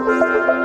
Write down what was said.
Música